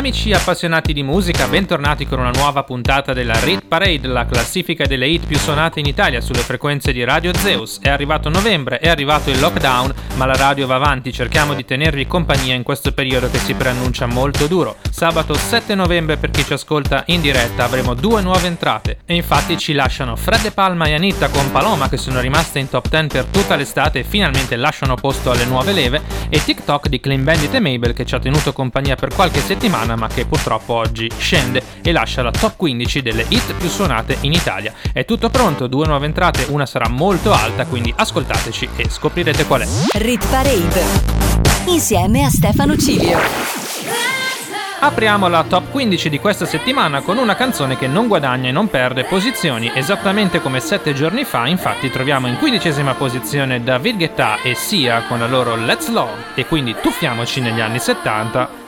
Amici appassionati di musica, bentornati con una nuova puntata della Rit Parade, la classifica delle hit più suonate in Italia sulle frequenze di Radio Zeus. È arrivato novembre, è arrivato il lockdown, ma la radio va avanti, cerchiamo di tenervi compagnia in questo periodo che si preannuncia molto duro. Sabato 7 novembre per chi ci ascolta in diretta avremo due nuove entrate e infatti ci lasciano Fred De Palma e Anitta con Paloma che sono rimaste in top 10 per tutta l'estate e finalmente lasciano posto alle nuove leve e TikTok di Clean Bandit e Mabel che ci ha tenuto compagnia per qualche settimana settimana ma che purtroppo oggi scende e lascia la top 15 delle hit più suonate in Italia. È tutto pronto, due nuove entrate, una sarà molto alta, quindi ascoltateci e scoprirete qual è. Rit Parade insieme a Stefano Cilio. Apriamo la top 15 di questa settimana con una canzone che non guadagna e non perde posizioni, esattamente come 7 giorni fa, infatti troviamo in quindicesima posizione David Guetta e Sia con la loro Let's Love e quindi tuffiamoci negli anni 70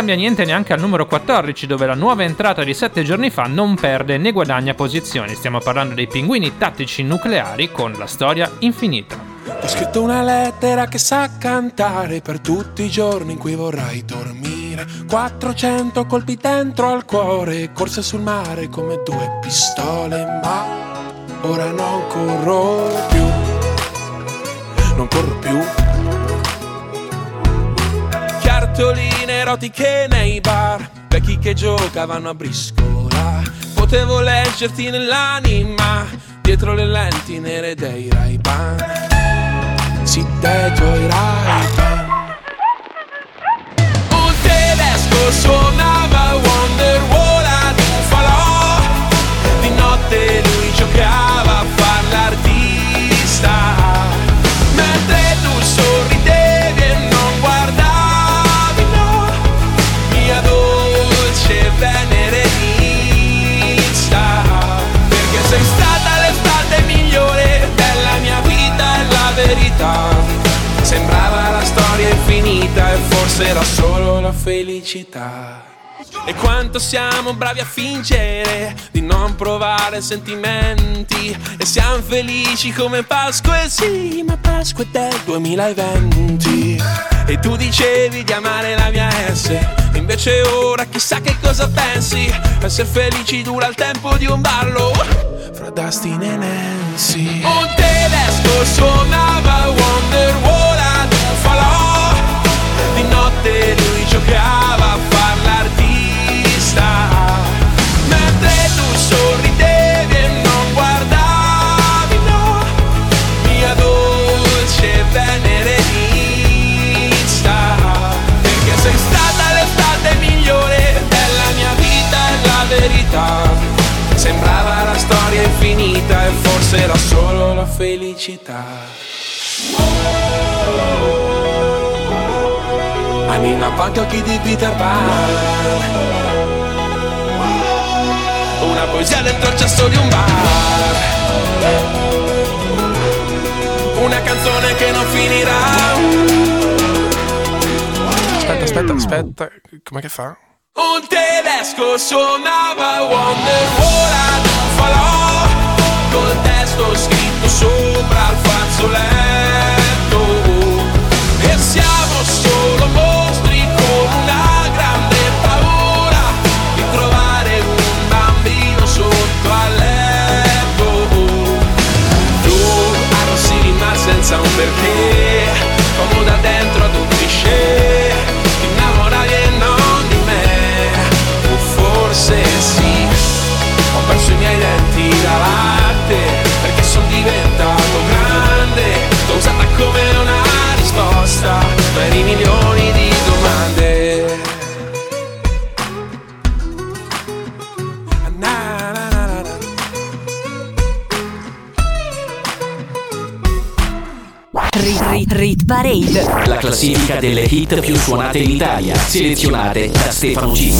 cambia niente neanche al numero 14, dove la nuova entrata di 7 giorni fa non perde né guadagna posizioni. Stiamo parlando dei pinguini tattici nucleari con la storia infinita. Ho scritto una lettera che sa cantare per tutti i giorni in cui vorrai dormire. 400 colpi dentro al cuore, corse sul mare come due pistole, ma ora non corro più. Non corro più Scatoline erotiche nei bar. Vecchi che giocavano a briscola. Potevo leggerti nell'anima Dietro le lenti nere dei Ray-Ban Sì, dietro i Ray-Ban Un tedesco suonava Wonderwall verità Sembrava la storia infinita e forse era solo la felicità. E quanto siamo bravi a fingere di non provare sentimenti. E siamo felici come Pasqua, e sì, ma Pasqua è del 2020 E tu dicevi di amare la mia S Invece ora chissà che cosa pensi. Essere felici dura il tempo di un ballo. Fra Dustin e Nancy. Un tedesco suonava Wonderwall ad falò. Di notte lui giocava era solo la felicità Anima quanto chi di Peter Pan Una poesia dentro il cesso di un bar Una canzone che non finirà Aspetta, aspetta, aspetta. Com'è che fa? Un tedesco suonava Wonderwall ad un falò Col testo scritto sopra il fazzoletto. E siamo solo mostri con una grande paura Di trovare un bambino sotto al letto. Tu arrossi ma senza un perché Come da dentro ad un cliché Rit Parade. La classifica delle hit più suonate in Italia, selezionate da Stefano G.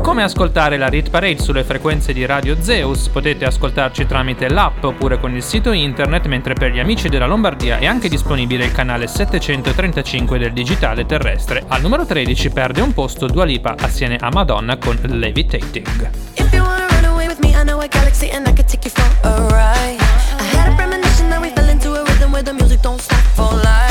Come ascoltare la Rit Parade sulle frequenze di Radio Zeus? Potete ascoltarci tramite l'app oppure con il sito internet, mentre per gli amici della Lombardia è anche disponibile il canale 735 del digitale terrestre. Al numero 13 perde un posto Dua Lipa assieme a Madonna con Levitating. If you wanna run away with me, I know a galaxy and I could take you for a ride. The music don't stop for life.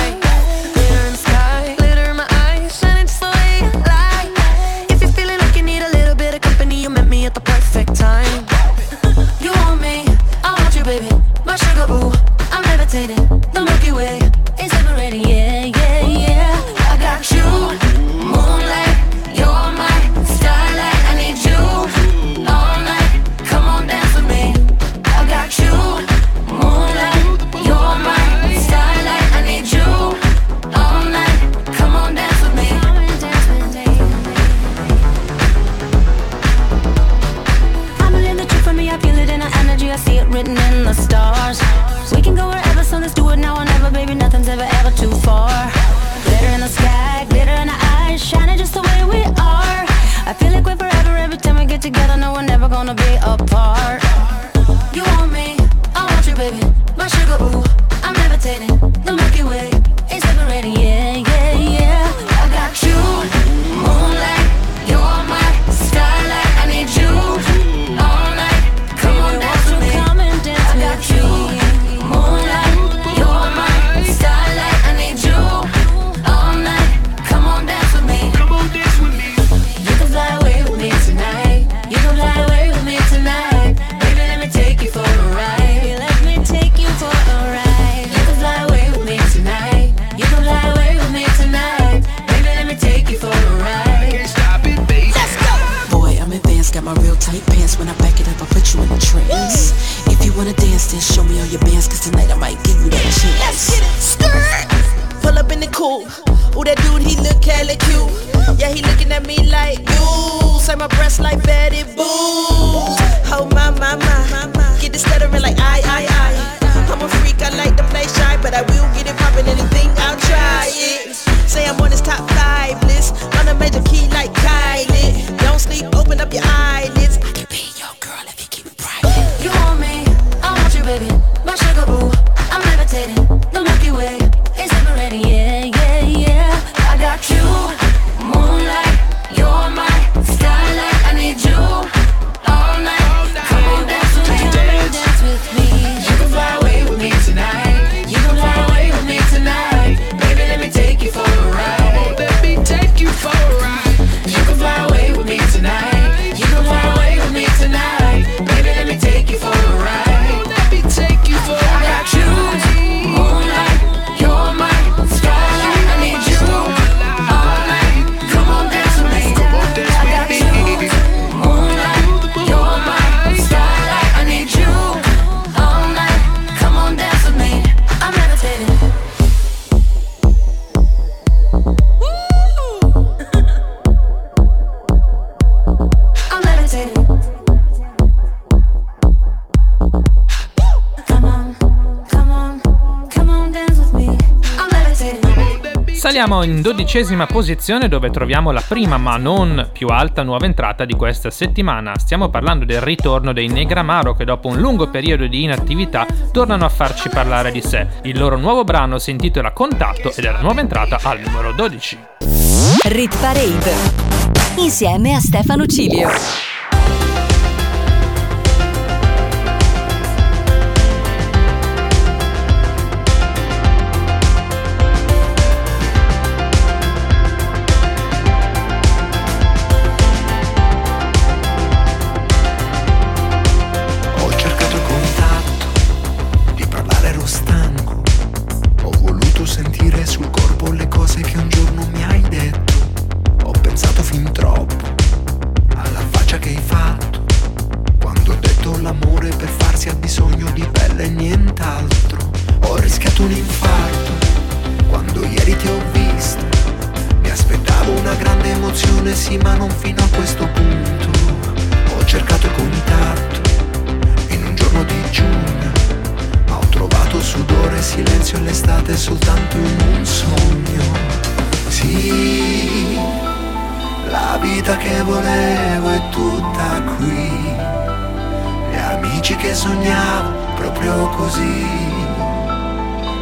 gonna be a Saliamo in dodicesima posizione dove troviamo la prima ma non più alta nuova entrata di questa settimana. Stiamo parlando del ritorno dei Negramaro che dopo un lungo periodo di inattività tornano a farci parlare di sé. Il loro nuovo brano si intitola Contatto ed è la nuova entrata al numero 12. Rit Parade insieme a Stefano Cilio. Silenzio l'estate soltanto in un sogno. Sì, la vita che volevo è tutta qui. Gli amici che sognavo proprio così.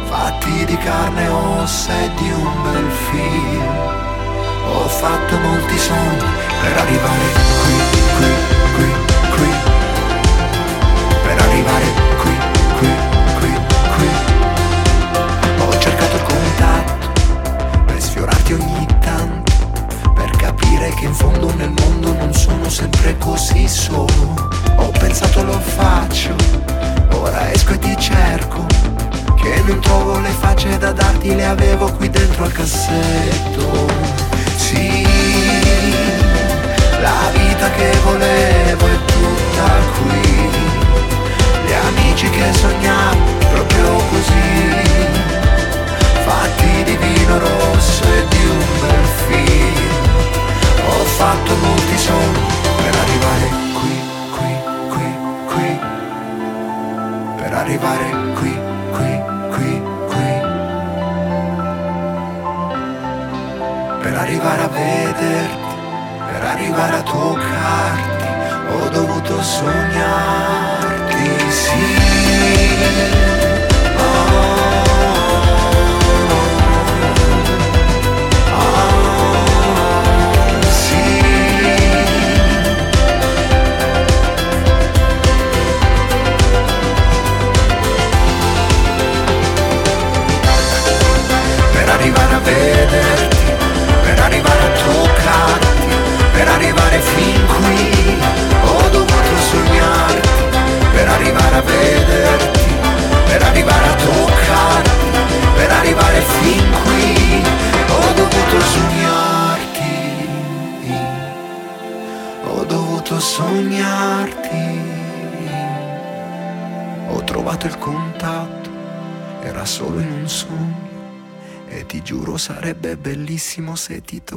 Fatti di carne e ossa e di un bel film. Ho fatto molti sogni per arrivare qui, qui, qui, qui. Per arrivare qui, capire che in fondo nel mondo non sono sempre così solo. Ho pensato lo faccio, ora esco e ti cerco. Che non trovo le facce da darti, le avevo qui dentro al cassetto. Sì, la vita che volevo è tutta qui. Gli amici che sognavo proprio così. Fatti di vino rosso e di un bel film. Ho fatto molti sogni per arrivare qui, qui, qui, qui. Per arrivare qui, qui, qui, qui. Per arrivare a vederti, per arrivare a toccarti, ho dovuto sognarti, sì.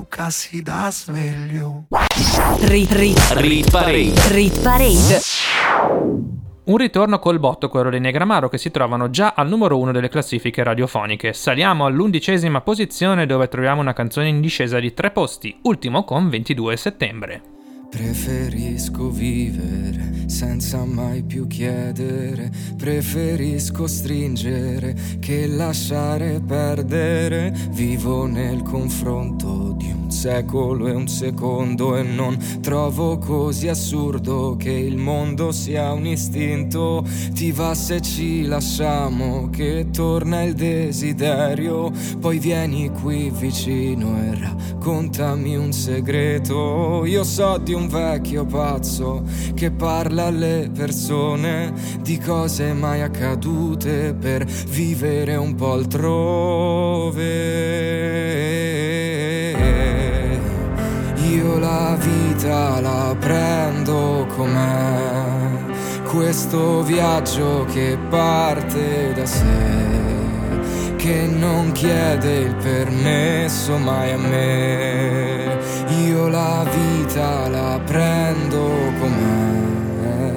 Toccassi da sveglio. Rit, rit, Rit Parade. rit parade. Un ritorno col botto quello dei Negramaro che si trovano già al numero uno delle classifiche radiofoniche. Saliamo all'undicesima posizione dove troviamo una canzone in discesa di tre posti, ultimo con 22 settembre. Preferisco vivere senza mai più chiedere, preferisco stringere che lasciare perdere. Vivo nel confronto di un secolo e un secondo e non trovo così assurdo che il mondo sia un istinto. Ti va se ci lasciamo che torna il desiderio, poi vieni qui vicino e raccontami un segreto. Io so di un vecchio pazzo che parla alle persone di cose mai accadute per vivere un po' altrove. Io la vita la prendo com'è, questo viaggio che parte da sé che non chiede il permesso mai a me. Io la vita la prendo com'è.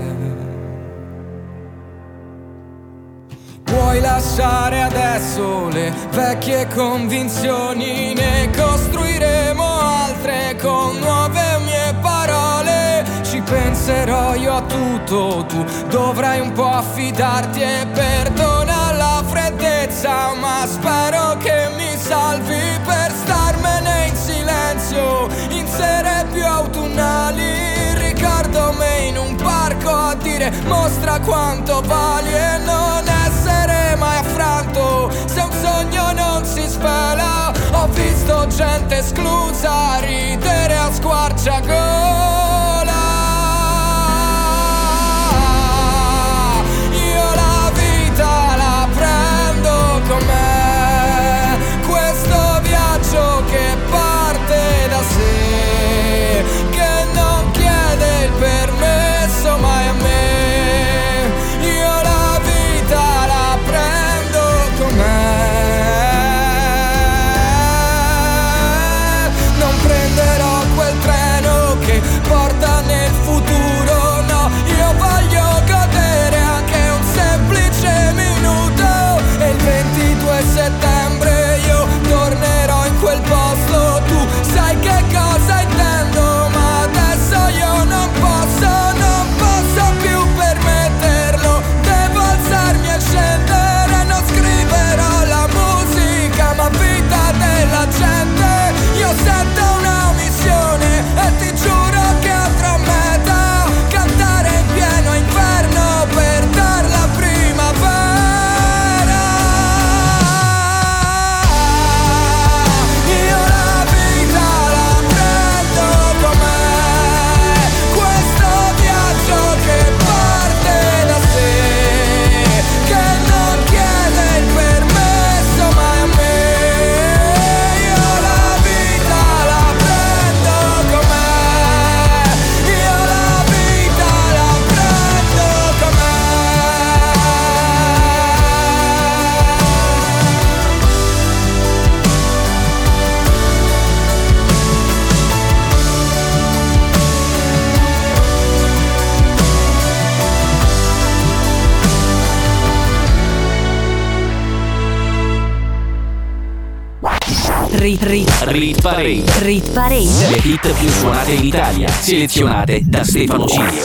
Puoi lasciare adesso le vecchie convinzioni, ne costruiremo altre con nuove mie parole. Ci penserò io a tutto, tu dovrai un po' affidarti e perdona la freddezza, ma spero che mi salvi per starmene in silenzio, in sere più autunnali. Ricordo me in un parco a dire mostra quanto vali e non essere mai affranto se un sogno non si svela. Ho visto gente esclusa ridere a squarciagola. Rit, rit, Rit Parade. rit parade. Le hit più suonate in Italia, selezionate da Stefano Cilio.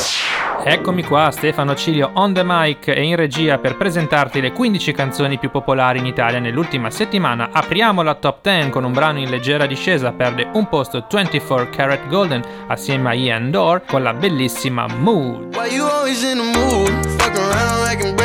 Eccomi qua, Stefano Cilio on the mic e in regia per presentarti le 15 canzoni più popolari in Italia nell'ultima settimana. Apriamo la top 10 con un brano in leggera discesa, perde un posto 24 Karat Golden assieme a Ian Dore con la bellissima Mood. Why you always in the mood? Fuck around like I'm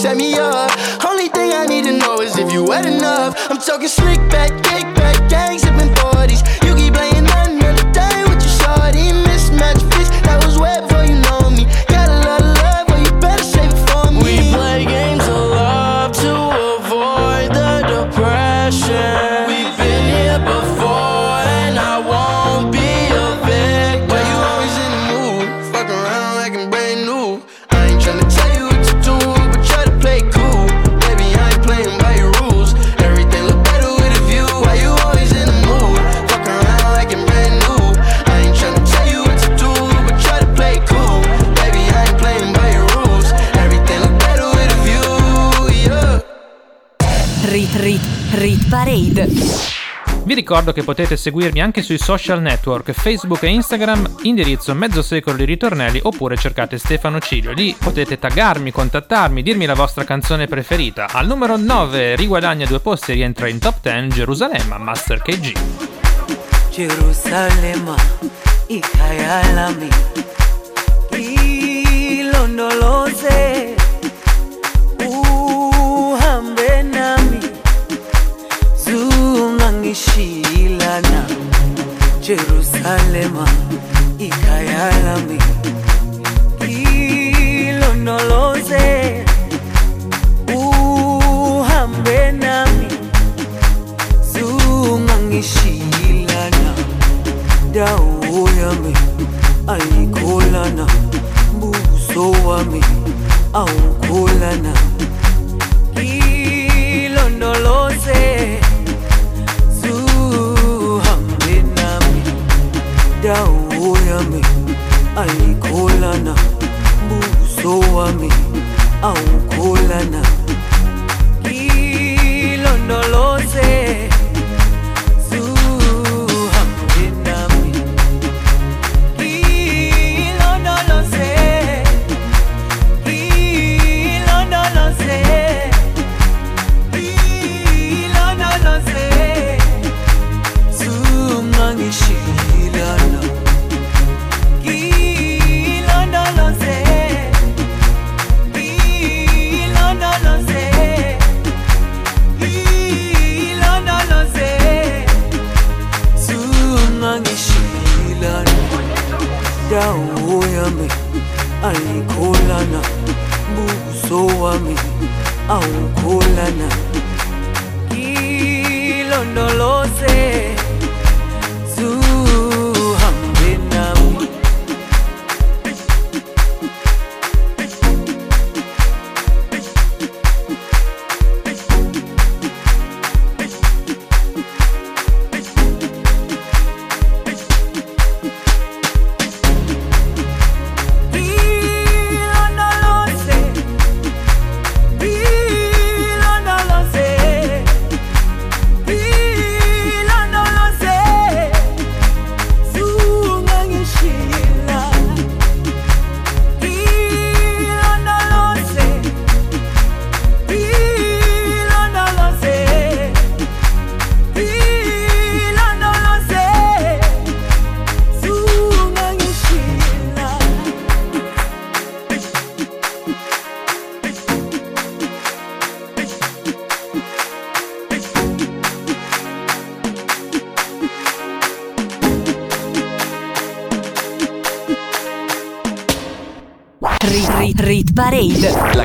set me up. Only thing I need to know is if you wet enough. I'm talking slick back. Parade. Vi ricordo che potete seguirmi anche sui social network, Facebook e Instagram, indirizzo mezzo secolo di ritornelli oppure cercate Stefano Ciglio. Lì potete taggarmi, contattarmi, dirmi la vostra canzone preferita. Al numero 9 riguadagna due posti e rientra in top 10 Gerusalemme, Master KG. Gerusalemme, ikayalami, ilondoloze. ishilana jerusalema ikayalami ilonoloze uhambe nami zungangishilana dawo yami ayikholana mbuso wami awukholana ilondoloze dawo yami ayikholana buso wami awukholana ngilondoloze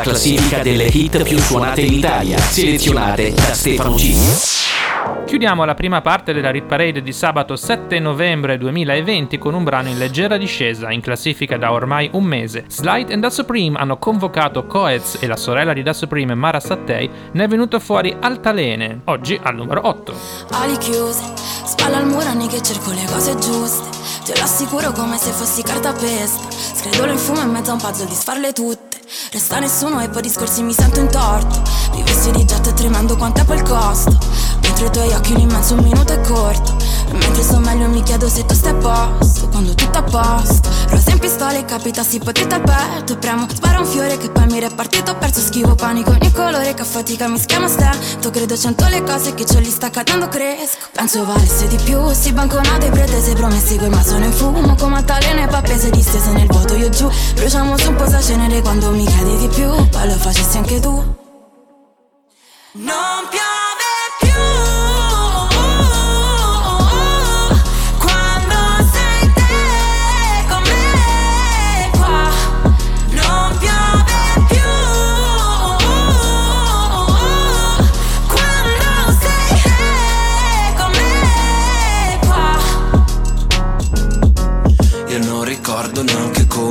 classifica delle hit più suonate in Italia, selezionate da Stefano G. Chiudiamo la prima parte della Rip Parade di sabato 7 novembre 2020 con un brano in leggera discesa, in classifica da ormai un mese. Slide and Da Supreme hanno convocato Coetz e la sorella di Da Supreme, Mara Sattei, ne è venuto fuori Altalene, oggi al numero 8. Ali chiuse, spalla al muro, anni che cerco le cose giuste. Te l'assicuro come se fossi carta pesta. Scredolo in fumo in mezzo a un puzzle di sfarle tutte. Resta nessuno e poi discorsi mi sento in torto. Vivessi di e tremando quanto è il costo. Mentre i tuoi occhi un immenso minuto è corto. Mentre sto meglio mi chiedo se tu stai a posto. Quando tutto a posto. Rosa in pistola e capitassi potete al petto. Premo, spara un fiore che poi mi repartito. Perso schivo panico ogni colore che a fatica mi schiama stento. Credo cento le cose che ce li sta cadendo cresco. Penso valesse di più. Si banconate pretese promessi coi ma sono in fumo. Come altalene pappese distese nel vuoto io giù. Bruciamo su un po' sa cenere quando mi chiedi di più. Poi lo facessi anche tu. Non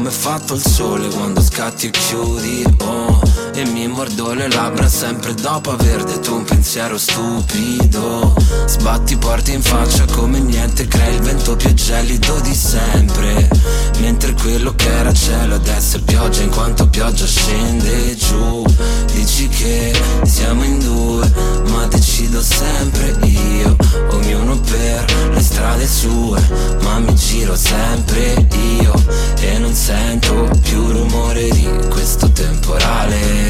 come è fatto il sole quando scatti e chiudi, oh E mi mordo le labbra sempre dopo aver detto un pensiero stupido. Sbatti porti in faccia come niente, crei il vento più gelido di sempre. Mentre quello che era cielo adesso è pioggia in quanto pioggia scende giù. Dici che siamo in due, ma decido sempre io. Ognuno per le strade sue, ma mi giro sempre io. E non sento più rumore di questo temporale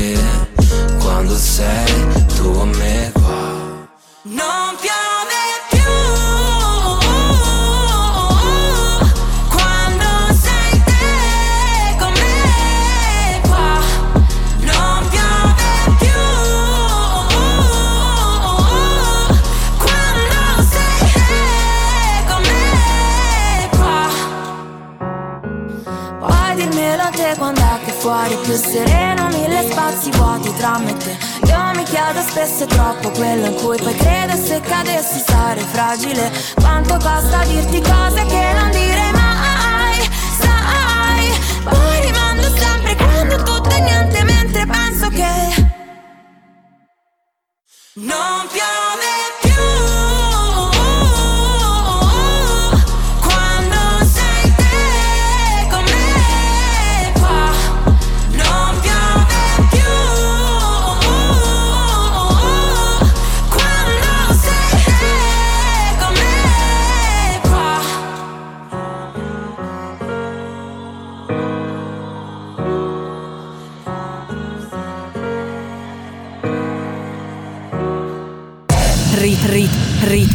Quando sei tu con me qua Non piove più quando sei te con me qua. Non piove più quando sei te con me qua. Puoi dirmelo a te quando è che fuori più sereno Mille spazi vuoti tra me e te. Io mi chiedo spesso troppo quello in cui poi credo Se cadessi sarei fragile. Quanto costa dirti cose che non direi mai Sai. Poi rimando sempre quando tutto è niente Mentre penso che non piove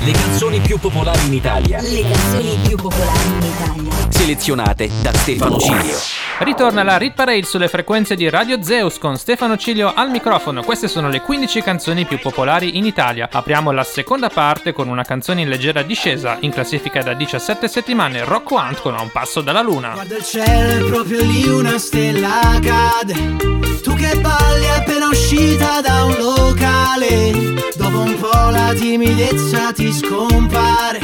Le canzoni più popolari in Italia. Le canzoni più popolari in Italia. Selezionate da Stefano Cilio. Ritorna la Rit Parade sulle frequenze di Radio Zeus con Stefano Cilio al microfono. Queste sono le 15 canzoni più popolari in Italia. Apriamo la seconda parte con una canzone in leggera discesa, in classifica da 17 settimane, Rock Hunt con A un passo dalla luna. Guarda il cielo, è proprio lì una stella cade. Tu che balli appena timidezza ti scompare.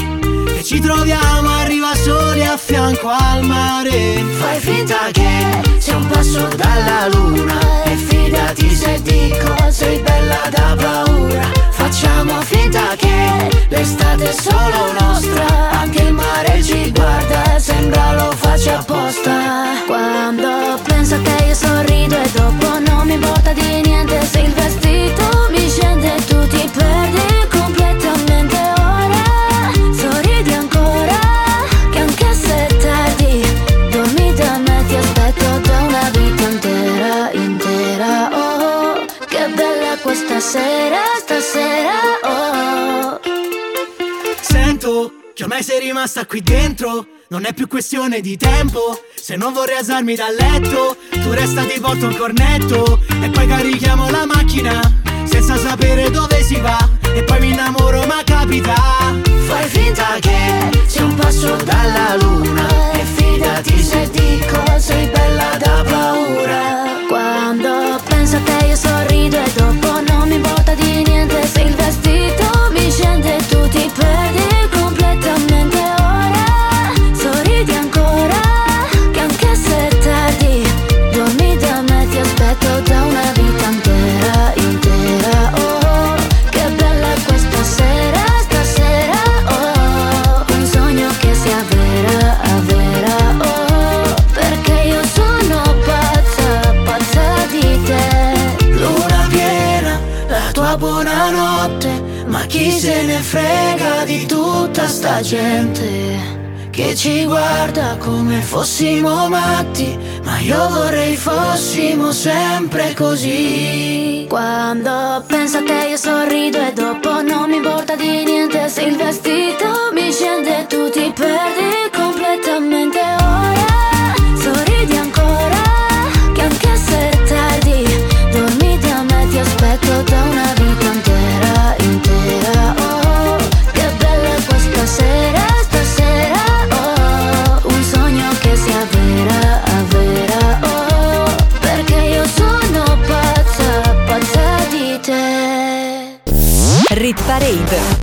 E ci troviamo, arriva soli a fianco al mare. Fai finta che sei un passo dalla luna. E fidati se dico, sei bella da paura. Facciamo finta che l'estate è solo nostra. Anche il mare ci guarda, sembra lo faccia apposta. Quando penso a te io sorrido e dopo non mi importa di niente Se il vestito mi scende e tu ti perdi ora Sorridi ancora che anche se è tardi Dormi da me ti aspetto da una vita intera, Oh, che bella questa sera, stasera Oh Sento che ormai sei rimasta qui dentro. Non è più questione di tempo. Se non vorrei alzarmi dal letto, tu resta ti porto un cornetto. E poi carichiamo la macchina senza sapere dove si va E poi mi innamoro ma capita. Fai finta che sia un passo dalla luna E fidati se dico sei bella da paura. Quando penso a te io sorrido e dopo non mi importa di niente. Se il vestito mi scende tu ti perdi. Chi se ne frega di tutta sta gente che ci guarda come fossimo matti, ma io vorrei fossimo sempre così. Quando penso a te io sorrido e dopo non mi importa di niente se il vestito mi scende tu ti perdi completamente ora. Rit Parade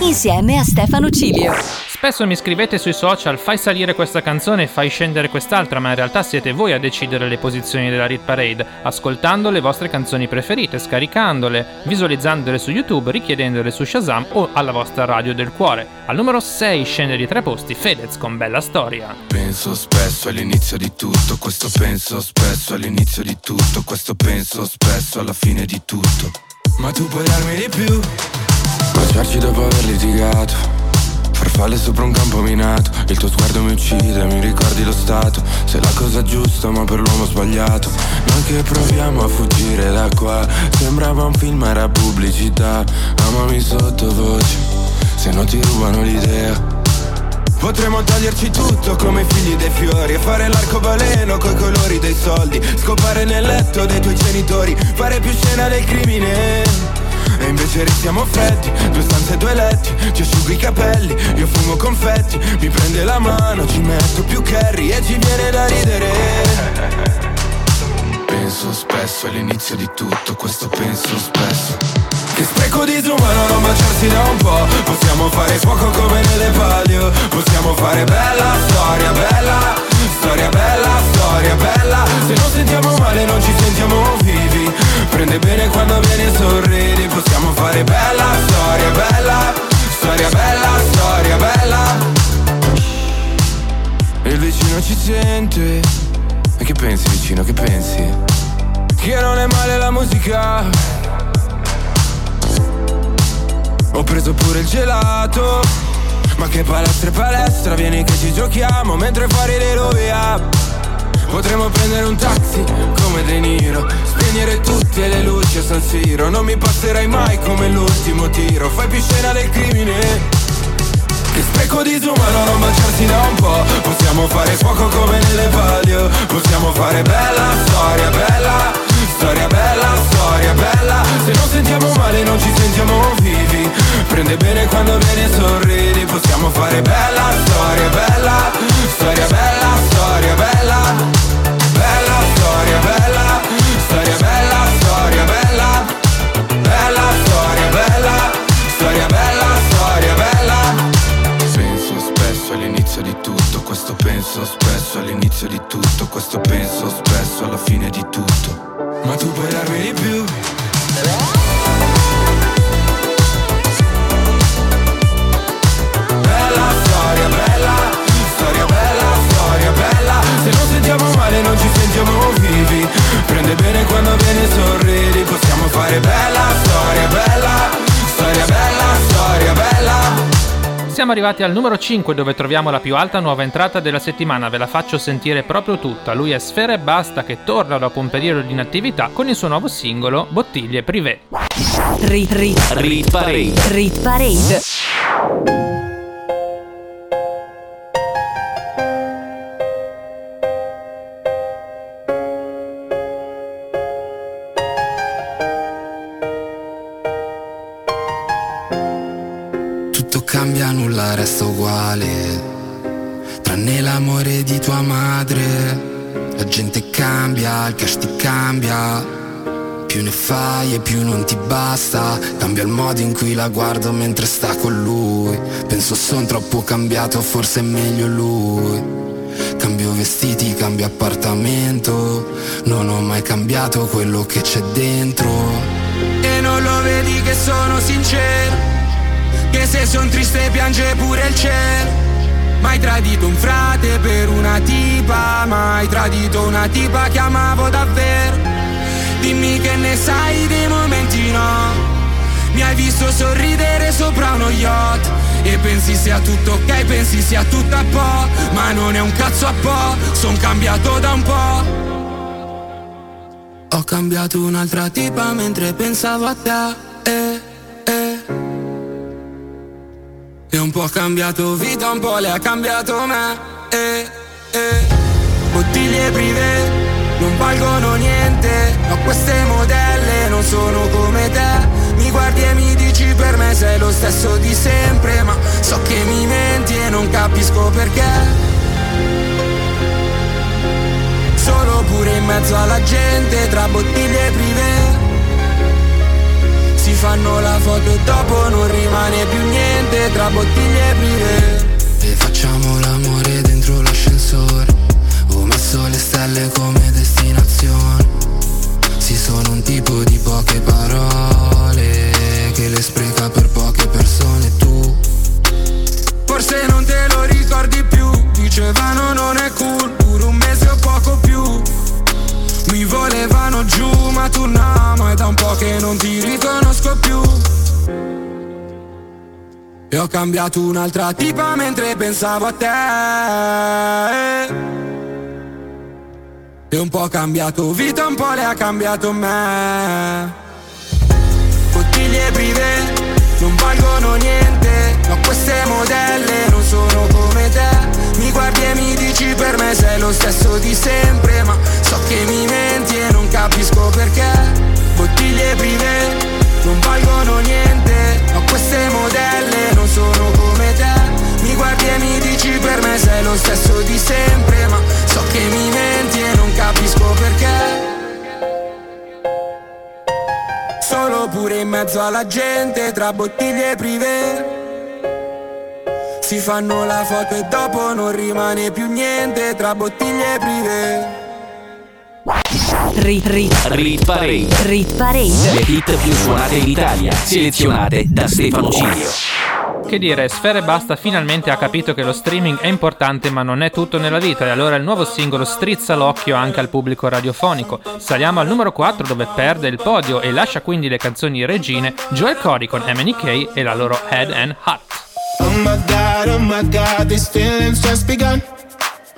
insieme a Stefano Cilio. Spesso mi scrivete sui social, fai salire questa canzone e fai scendere quest'altra, ma in realtà siete voi a decidere le posizioni della Rit Parade, ascoltando le vostre canzoni preferite, scaricandole, visualizzandole su YouTube, richiedendole su Shazam o alla vostra radio del cuore. Al numero 6 scende di tre posti Fedez con Bella Storia. Penso spesso all'inizio di tutto, questo penso spesso all'inizio di tutto, questo penso spesso alla fine di tutto. Ma tu puoi darmi di più, baciarci dopo aver litigato, farfalle sopra un campo minato, il tuo sguardo mi uccide, mi ricordi lo stato, sei la cosa giusta ma per l'uomo sbagliato. Noi che proviamo a fuggire da qua, sembrava un film, era pubblicità, amami sottovoce, se no ti rubano l'idea. Potremmo toglierci tutto come figli dei fiori E fare l'arcobaleno coi colori dei soldi. Scopare nel letto dei tuoi genitori Fare più scena del crimine. E invece restiamo freddi Due stanze e due letti Ci asciughi i capelli Io fumo confetti Mi prende la mano Ci metto più curry E ci viene da ridere Penso spesso all'inizio di tutto Questo penso spesso. Che spreco disumano non baciarsi da un po' Possiamo fare fuoco come nelle palio. Possiamo fare bella storia, bella Storia bella, storia bella. Se non sentiamo male non ci sentiamo vivi. Prende bene quando vieni e sorridi. Possiamo fare bella storia, bella Storia bella, storia bella. E il vicino ci sente E che pensi vicino, che pensi? Che non è male la musica. Ho preso pure il gelato. Ma che palestra e palestra Vieni che ci giochiamo Mentre fuori le Potremmo prendere un taxi come De Niro. Spegnere tutte le luci a San Siro. Non mi passerai mai come l'ultimo tiro. Fai più scena del crimine che spreco disumano non baciarsi da un po' Possiamo fare fuoco come nelle palio. Possiamo fare bella storia, bella Storia bella, storia bella. Se non sentiamo male non ci sentiamo vivi. Prende bene quando vieni sorridi. Possiamo fare bella Arrivati al numero 5 dove troviamo la più alta nuova entrata della settimana, ve la faccio sentire proprio tutta. Lui è Sfera e Basta che torna dopo un periodo di inattività con il suo nuovo singolo Bottiglie Privé. Rit, rit, Rit Parade. rit Parade. L'amore di tua madre. La gente cambia, il cash ti cambia. Più ne fai e più non ti basta. Cambia il modo in cui la guardo mentre sta con lui. Penso son troppo cambiato, forse è meglio lui. Cambio vestiti, cambio appartamento. Non ho mai cambiato quello che c'è dentro. E non lo vedi che sono sincero Che se son triste piange pure il cielo Mai tradito un frate per una tipa Mai tradito una tipa che amavo davvero. Dimmi che ne sai dei momenti no. Mi hai visto sorridere sopra uno yacht. E pensi sia tutto ok, pensi sia tutto a po' Ma non è un cazzo a po', son cambiato da un po' Ho cambiato un'altra tipa mentre pensavo a te Un po' ha cambiato vita, un po' le ha cambiato me. Eh, eh. Bottiglie prive non valgono niente. Ma queste modelle non sono come te. Mi guardi e mi dici per me sei lo stesso di sempre. Ma so che mi menti e non capisco perché. Solo pure in mezzo alla gente tra bottiglie prive fanno la foto e dopo non rimane più niente tra bottiglie prive E facciamo l'amore dentro l'ascensore Ho messo le stelle come destinazione. Sì sono un tipo di poche parole Che le spreca per poche persone tu. Forse non te lo ricordi più Dicevano non è cool Pure un mese o poco più Mi volevano giù ma tu no Ma è da un po' che non ti riconosco più. E ho cambiato un'altra tipa mentre pensavo a te. E un po' cambiato vita, un po' le ha cambiato me. Bottiglie prive non valgono niente Ma queste modelle non sono come te. Mi guardi e mi dici per me sei lo stesso di sempre Ma che mi menti e non capisco perché. Bottiglie prive non valgono niente. Ma queste modelle non sono come te. Mi guardi e mi dici per me sei lo stesso di sempre. Ma so che mi menti e non capisco perché. Solo pure in mezzo alla gente tra bottiglie prive Si fanno la foto e dopo non rimane più niente tra bottiglie prive Rit, rit, Rit Parade. rit parade. Le hit più suonate in Italia, selezionate da Stefano Cilio. Che dire, Sfere Basta finalmente ha capito che lo streaming è importante ma non è tutto nella vita e allora il nuovo singolo strizza l'occhio anche al pubblico radiofonico. Saliamo al numero 4 dove perde il podio e lascia quindi le canzoni regine Joel Corey con MNK e la loro Head and Heart. Oh my god, oh my god, these feelings just begun.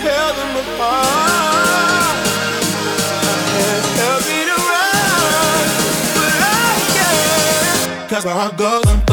Tell them apart. Can't me to run, but I can. My heart goes.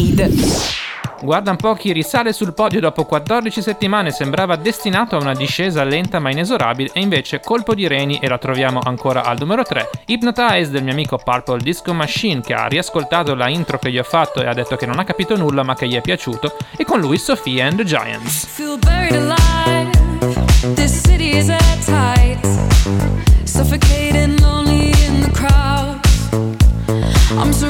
Parade. Guarda un po' chi risale sul podio dopo 14 settimane sembrava destinato a una discesa lenta ma inesorabile e invece colpo di reni e la troviamo ancora al numero 3. Hypnotize del mio amico Purple Disco Machine che ha riascoltato la intro che gli ho fatto e ha detto che non ha capito nulla ma che gli è piaciuto e con lui Sophia and the Giants. feel buried alive. This city is at tight, suffocating, lonely in the crowd. I'm surrounded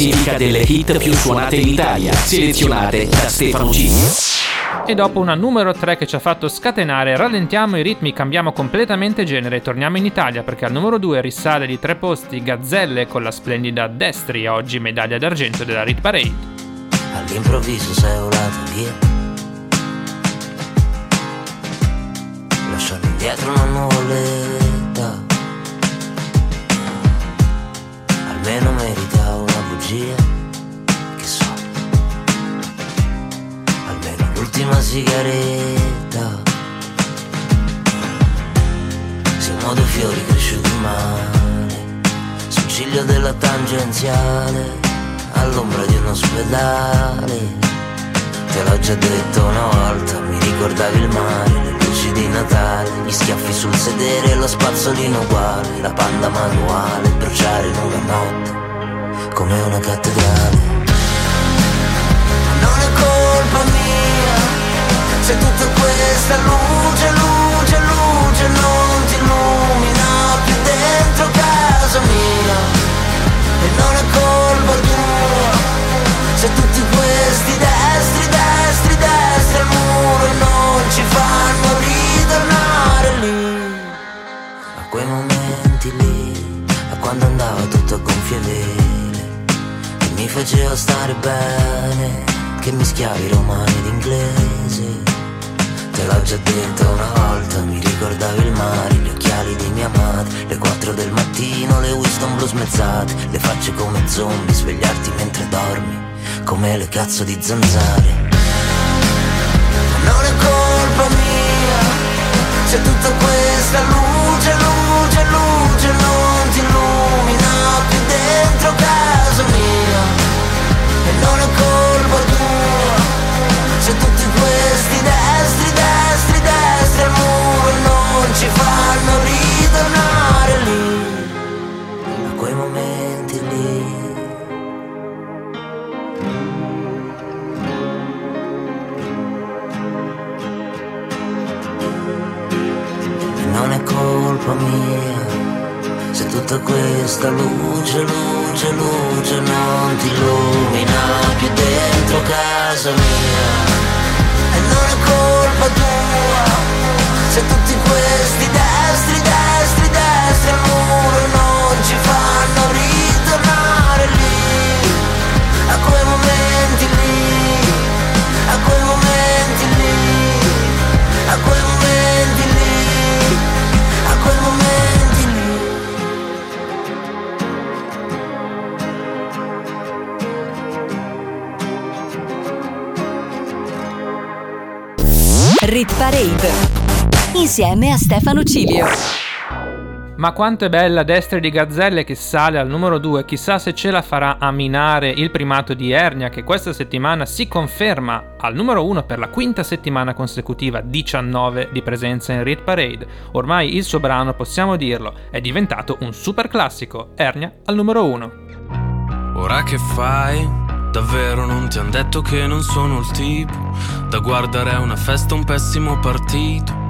classifica delle hit più suonate in Italia, selezionate da Stefano G. E dopo una numero 3 che ci ha fatto scatenare, rallentiamo i ritmi, cambiamo completamente genere e torniamo in Italia perché al numero 2 risale di tre posti Gazzelle con la splendida Destri, oggi medaglia d'argento della Rit Parade. All'improvviso sei volato via Lasciando indietro una nuvoletta Almeno merita una bugia Che so. Almeno l'ultima sigaretta. Siamo due fiori cresciuti male Sul ciglio della tangenziale All'ombra di un ospedale. Te l'ho già detto una volta, mi ricordavi il mare, le luci di Natale, gli schiaffi sul sedere, lo spazzolino uguale, la panda manuale, bruciare in una notte, come una cattedrale. Non è colpa mia, se tutta questa luce, luce, luce non ti illumina più dentro casa mia, e non è colpa tua, se tutti questi destri, destri, destri al muro non ci fanno ritornare lì. A quei momenti lì, a quando andava tutto a gonfie vele mi faceva stare bene, che mischiavi romani ed inglese te l'ho già detto una volta Mi ricordavi il mare, gli occhiali di mia madre Le 4 del mattino, le Winston blu smezzate Le facce come zombie, svegliarti mentre dormi Come le cazzo di zanzare. Non è colpa mia Se tutta questa luce, luce, luce ci fanno ritornare lì A quei momenti lì E non è colpa mia se tutta questa luce, luce, luce non ti illumina più dentro casa mia. Se tutti questi destri, destri, destri al muro non ci fanno ritornare lì, a quei momenti lì, a quei momenti lì, a quei momenti lì, a quei momenti lì. Rit Parade insieme a Stefano Cilio. Ma quanto è bella Destre di Gazzelle che sale al numero 2, chissà se ce la farà a minare il primato di Ernia che questa settimana si conferma al numero 1 per la quinta settimana consecutiva, 19 di presenza in Rit Parade. Ormai il suo brano, possiamo dirlo, è diventato un super classico, Ernia al numero 1. Ora che fai? Davvero non ti han detto che non sono il tipo da guardare a una festa un pessimo partito.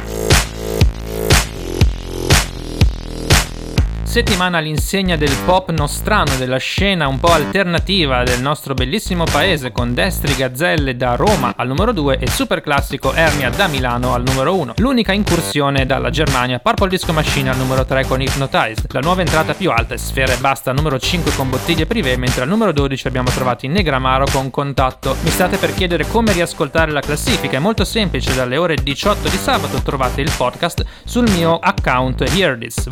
Settimana all'insegna del pop nostrano, della scena un po' alternativa del nostro bellissimo paese con Destri Gazzelle da Roma al numero 2 e super classico Ernia da Milano al numero 1. L'unica incursione dalla Germania, Purple Disco Machine al numero 3 con Hypnotized. La nuova entrata più alta è Sfera e Basta numero 5 con Bottiglie Privé, mentre al numero 12 abbiamo trovato Negramaro con Contatto. Mi state per chiedere come riascoltare la classifica, è molto semplice, dalle ore 18 di sabato trovate il podcast sul mio account Eardis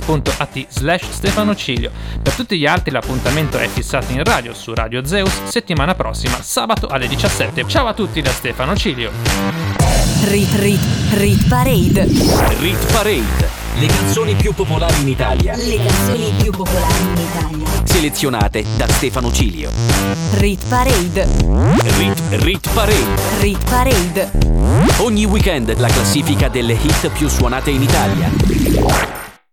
www.eardis.at slash Stefano Cilio. Per tutti gli altri l'appuntamento è fissato in radio su Radio Zeus settimana prossima, sabato alle 17. Ciao a tutti da Stefano Cilio. Rit Rit Rit Parade. Rit Parade. Le canzoni più popolari in Italia. Le canzoni più popolari in Italia. Selezionate da Stefano Cilio. Rit Parade. Rit, Rit Parade. Rit Parade. Ogni weekend la classifica delle hit più suonate in Italia.